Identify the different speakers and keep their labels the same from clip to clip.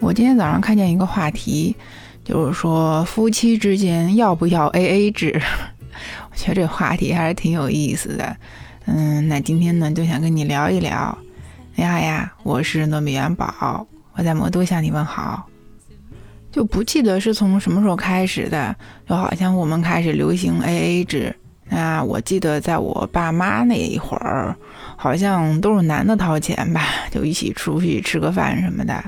Speaker 1: 我今天早上看见一个话题，就是说夫妻之间要不要 A A 制？我觉得这话题还是挺有意思的。嗯，那今天呢就想跟你聊一聊。你好呀，我是糯米元宝，我在魔都向你问好。就不记得是从什么时候开始的，就好像我们开始流行 A A 制。那我记得在我爸妈那一会儿，好像都是男的掏钱吧，就一起出去吃个饭什么的。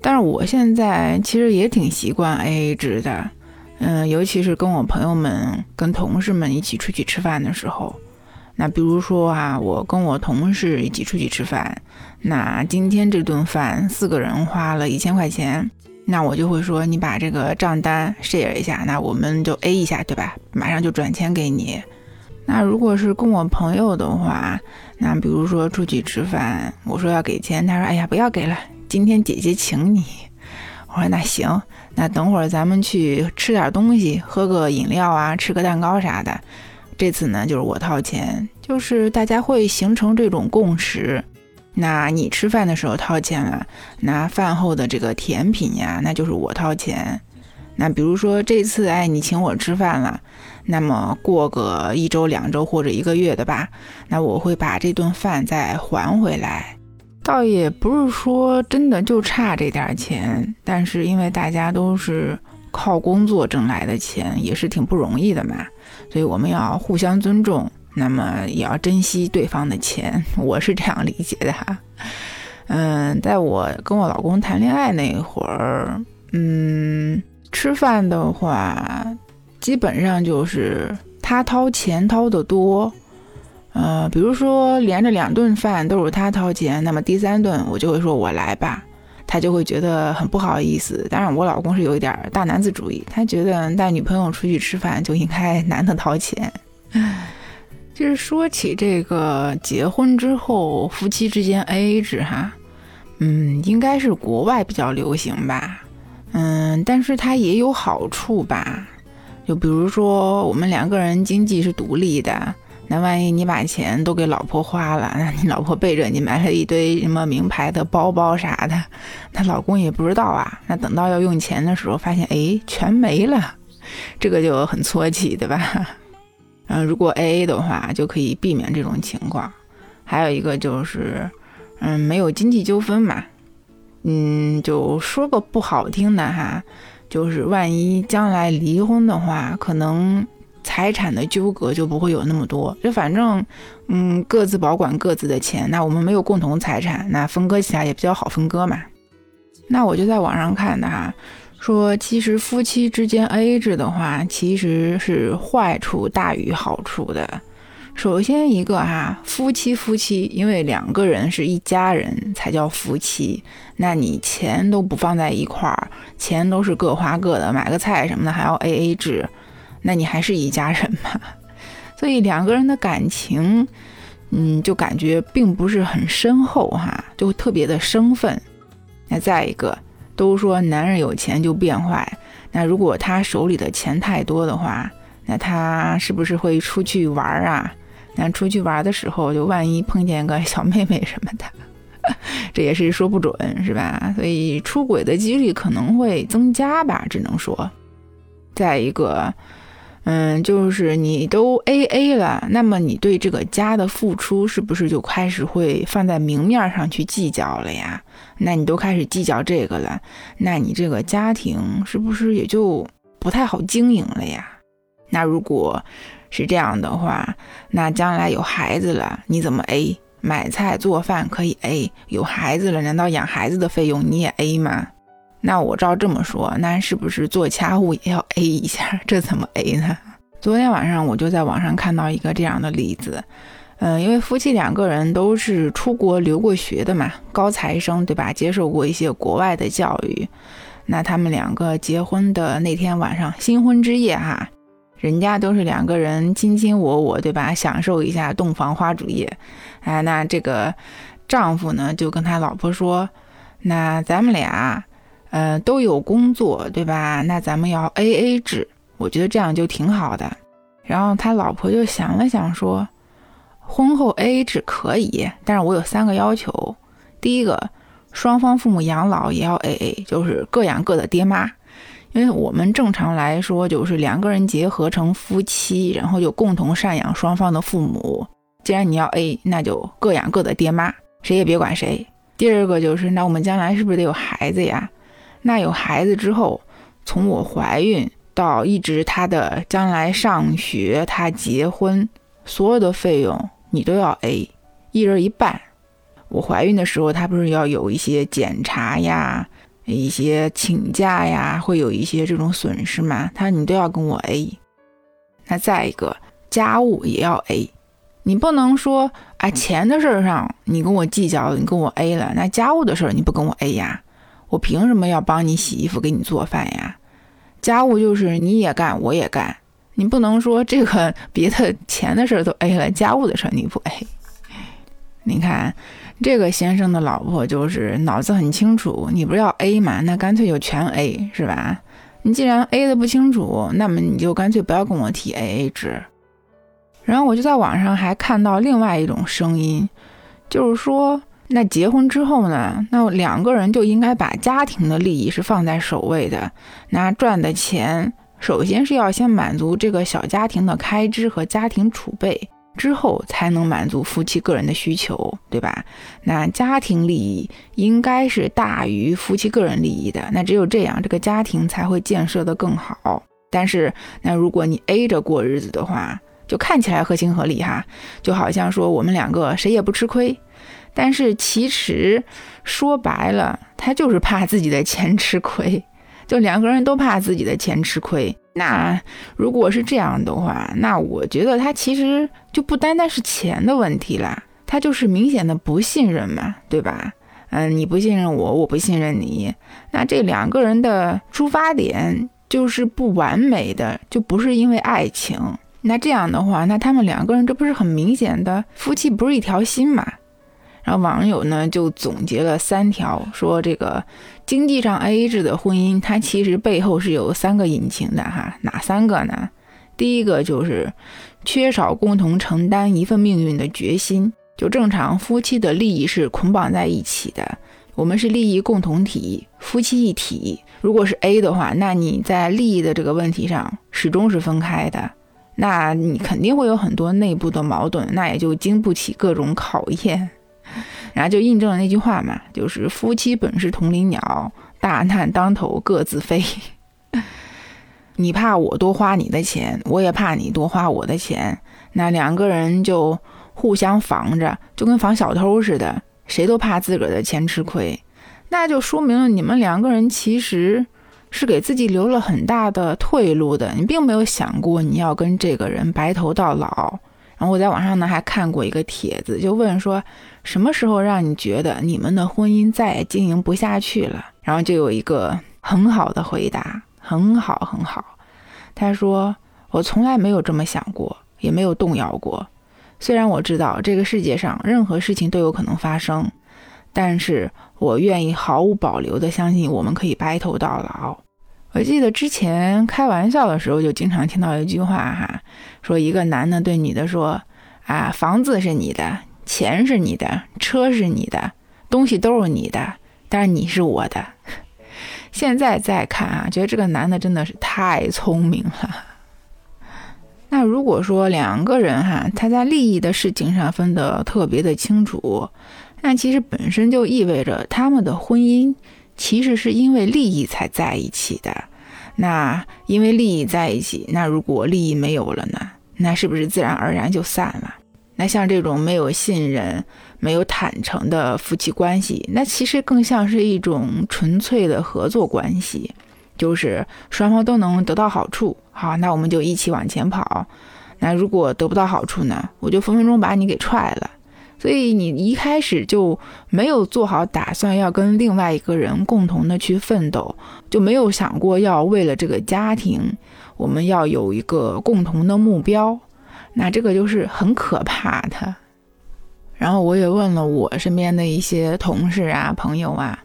Speaker 1: 但是我现在其实也挺习惯 A A 制的，嗯，尤其是跟我朋友们、跟同事们一起出去吃饭的时候。那比如说啊，我跟我同事一起出去吃饭，那今天这顿饭四个人花了一千块钱，那我就会说你把这个账单 share 一下，那我们就 A 一下，对吧？马上就转钱给你。那如果是跟我朋友的话，那比如说出去吃饭，我说要给钱，他说哎呀不要给了。今天姐姐请你，我说那行，那等会儿咱们去吃点东西，喝个饮料啊，吃个蛋糕啥的。这次呢，就是我掏钱，就是大家会形成这种共识。那你吃饭的时候掏钱了，那饭后的这个甜品呀，那就是我掏钱。那比如说这次哎，你请我吃饭了，那么过个一周、两周或者一个月的吧，那我会把这顿饭再还回来。倒也不是说真的就差这点钱，但是因为大家都是靠工作挣来的钱，也是挺不容易的嘛，所以我们要互相尊重，那么也要珍惜对方的钱，我是这样理解的哈。嗯，在我跟我老公谈恋爱那会儿，嗯，吃饭的话，基本上就是他掏钱掏得多。呃，比如说连着两顿饭都是他掏钱，那么第三顿我就会说我来吧，他就会觉得很不好意思。当然，我老公是有一点大男子主义，他觉得带女朋友出去吃饭就应该男的掏钱。就是说起这个结婚之后夫妻之间 A A 制哈，嗯，应该是国外比较流行吧，嗯，但是它也有好处吧，就比如说我们两个人经济是独立的。那万一你把钱都给老婆花了，那你老婆背着你买了一堆什么名牌的包包啥的，她老公也不知道啊。那等到要用钱的时候，发现哎全没了，这个就很搓气，对吧？嗯，如果 A A 的话，就可以避免这种情况。还有一个就是，嗯，没有经济纠纷嘛。嗯，就说个不好听的哈，就是万一将来离婚的话，可能。财产的纠葛就不会有那么多，就反正，嗯，各自保管各自的钱。那我们没有共同财产，那分割起来也比较好分割嘛。那我就在网上看的哈，说其实夫妻之间 AA 制的话，其实是坏处大于好处的。首先一个哈，夫妻夫妻，因为两个人是一家人才叫夫妻，那你钱都不放在一块儿，钱都是各花各的，买个菜什么的还要 A A 制。那你还是一家人嘛，所以两个人的感情，嗯，就感觉并不是很深厚哈，就特别的生分。那再一个，都说男人有钱就变坏，那如果他手里的钱太多的话，那他是不是会出去玩啊？那出去玩的时候，就万一碰见个小妹妹什么的，这也是说不准，是吧？所以出轨的几率可能会增加吧，只能说。再一个。嗯，就是你都 A A 了，那么你对这个家的付出是不是就开始会放在明面上去计较了呀？那你都开始计较这个了，那你这个家庭是不是也就不太好经营了呀？那如果是这样的话，那将来有孩子了，你怎么 A？买菜做饭可以 A，有孩子了，难道养孩子的费用你也 A 吗？那我照这么说，那是不是做家务也要 A 一下？这怎么 A 呢？昨天晚上我就在网上看到一个这样的例子，嗯，因为夫妻两个人都是出国留过学的嘛，高材生对吧？接受过一些国外的教育，那他们两个结婚的那天晚上，新婚之夜哈，人家都是两个人卿卿我我对吧？享受一下洞房花烛夜，哎，那这个丈夫呢就跟他老婆说，那咱们俩。呃，都有工作，对吧？那咱们要 A A 制，我觉得这样就挺好的。然后他老婆就想了想，说：“婚后 A A 制可以，但是我有三个要求。第一个，双方父母养老也要 AA，就是各养各的爹妈。因为我们正常来说就是两个人结合成夫妻，然后就共同赡养双方的父母。既然你要 A，那就各养各的爹妈，谁也别管谁。第二个就是，那我们将来是不是得有孩子呀？那有孩子之后，从我怀孕到一直他的将来上学、他结婚，所有的费用你都要 A，一人一半。我怀孕的时候，他不是要有一些检查呀？一些请假呀，会有一些这种损失嘛？他说你都要跟我 A。那再一个家务也要 A，你不能说啊钱的事儿上你跟我计较，你跟我 A 了，那家务的事儿你不跟我 A 呀？我凭什么要帮你洗衣服、给你做饭呀？家务就是你也干，我也干，你不能说这个别的钱的事儿都 A 了，家务的事儿你不 A。你看。这个先生的老婆就是脑子很清楚，你不是要 A 嘛？那干脆就全 A 是吧？你既然 A 的不清楚，那么你就干脆不要跟我提 AA 制。然后我就在网上还看到另外一种声音，就是说，那结婚之后呢，那两个人就应该把家庭的利益是放在首位的，那赚的钱首先是要先满足这个小家庭的开支和家庭储备。之后才能满足夫妻个人的需求，对吧？那家庭利益应该是大于夫妻个人利益的。那只有这样，这个家庭才会建设得更好。但是，那如果你 A 着过日子的话，就看起来合情合理哈，就好像说我们两个谁也不吃亏。但是其实说白了，他就是怕自己的钱吃亏，就两个人都怕自己的钱吃亏。那如果是这样的话，那我觉得他其实就不单单是钱的问题啦，他就是明显的不信任嘛，对吧？嗯，你不信任我，我不信任你，那这两个人的出发点就是不完美的，就不是因为爱情。那这样的话，那他们两个人这不是很明显的夫妻不是一条心嘛？然后网友呢就总结了三条，说这个经济上 AA 制的婚姻，它其实背后是有三个引擎的哈，哪三个呢？第一个就是缺少共同承担一份命运的决心，就正常夫妻的利益是捆绑在一起的，我们是利益共同体，夫妻一体。如果是 A 的话，那你在利益的这个问题上始终是分开的，那你肯定会有很多内部的矛盾，那也就经不起各种考验。然后就印证了那句话嘛，就是夫妻本是同林鸟，大难当头各自飞。你怕我多花你的钱，我也怕你多花我的钱，那两个人就互相防着，就跟防小偷似的，谁都怕自个儿的钱吃亏。那就说明了你们两个人其实是给自己留了很大的退路的，你并没有想过你要跟这个人白头到老。然后我在网上呢还看过一个帖子，就问说什么时候让你觉得你们的婚姻再也经营不下去了？然后就有一个很好的回答，很好很好。他说我从来没有这么想过，也没有动摇过。虽然我知道这个世界上任何事情都有可能发生，但是我愿意毫无保留地相信我们可以白头到老。我记得之前开玩笑的时候，就经常听到一句话哈，说一个男的对女的说：“啊，房子是你的，钱是你的，车是你的，东西都是你的，但是你是我的。”现在再看啊，觉得这个男的真的是太聪明了。那如果说两个人哈，他在利益的事情上分得特别的清楚，那其实本身就意味着他们的婚姻。其实是因为利益才在一起的，那因为利益在一起，那如果利益没有了呢？那是不是自然而然就散了？那像这种没有信任、没有坦诚的夫妻关系，那其实更像是一种纯粹的合作关系，就是双方都能得到好处。好，那我们就一起往前跑。那如果得不到好处呢？我就分分钟把你给踹了。所以你一开始就没有做好打算，要跟另外一个人共同的去奋斗，就没有想过要为了这个家庭，我们要有一个共同的目标，那这个就是很可怕的。然后我也问了我身边的一些同事啊、朋友啊，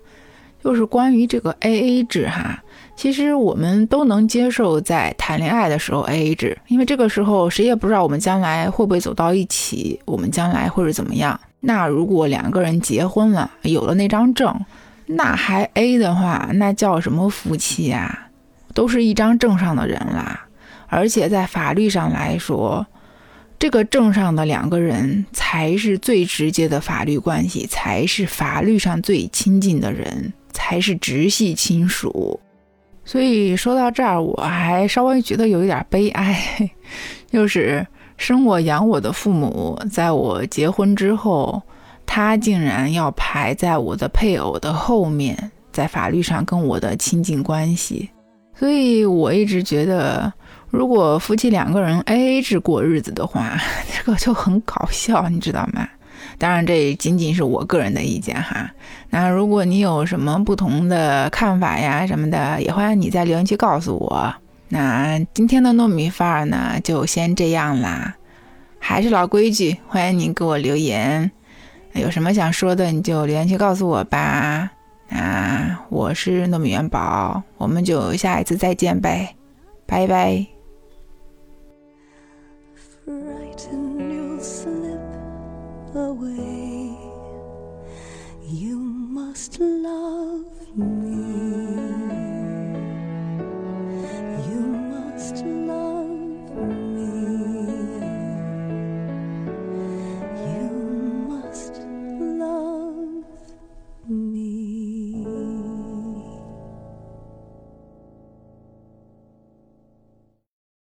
Speaker 1: 就是关于这个 AA 制哈。其实我们都能接受在谈恋爱的时候 A A 制，因为这个时候谁也不知道我们将来会不会走到一起，我们将来会是怎么样。那如果两个人结婚了，有了那张证，那还 A 的话，那叫什么夫妻呀？都是一张证上的人啦。而且在法律上来说，这个证上的两个人才是最直接的法律关系，才是法律上最亲近的人，才是直系亲属。所以说到这儿，我还稍微觉得有一点悲哀，就是生我养我的父母，在我结婚之后。他竟然要排在我的配偶的后面，在法律上跟我的亲近关系，所以我一直觉得，如果夫妻两个人 A A 制过日子的话，这个就很搞笑，你知道吗？当然，这仅仅是我个人的意见哈。那如果你有什么不同的看法呀什么的，也欢迎你在留言区告诉我。那今天的糯米饭儿呢，就先这样啦。还是老规矩，欢迎您给我留言。有什么想说的，你就留言区告诉我吧。啊，我是糯米元宝，我们就下一次再见呗，拜拜。next love.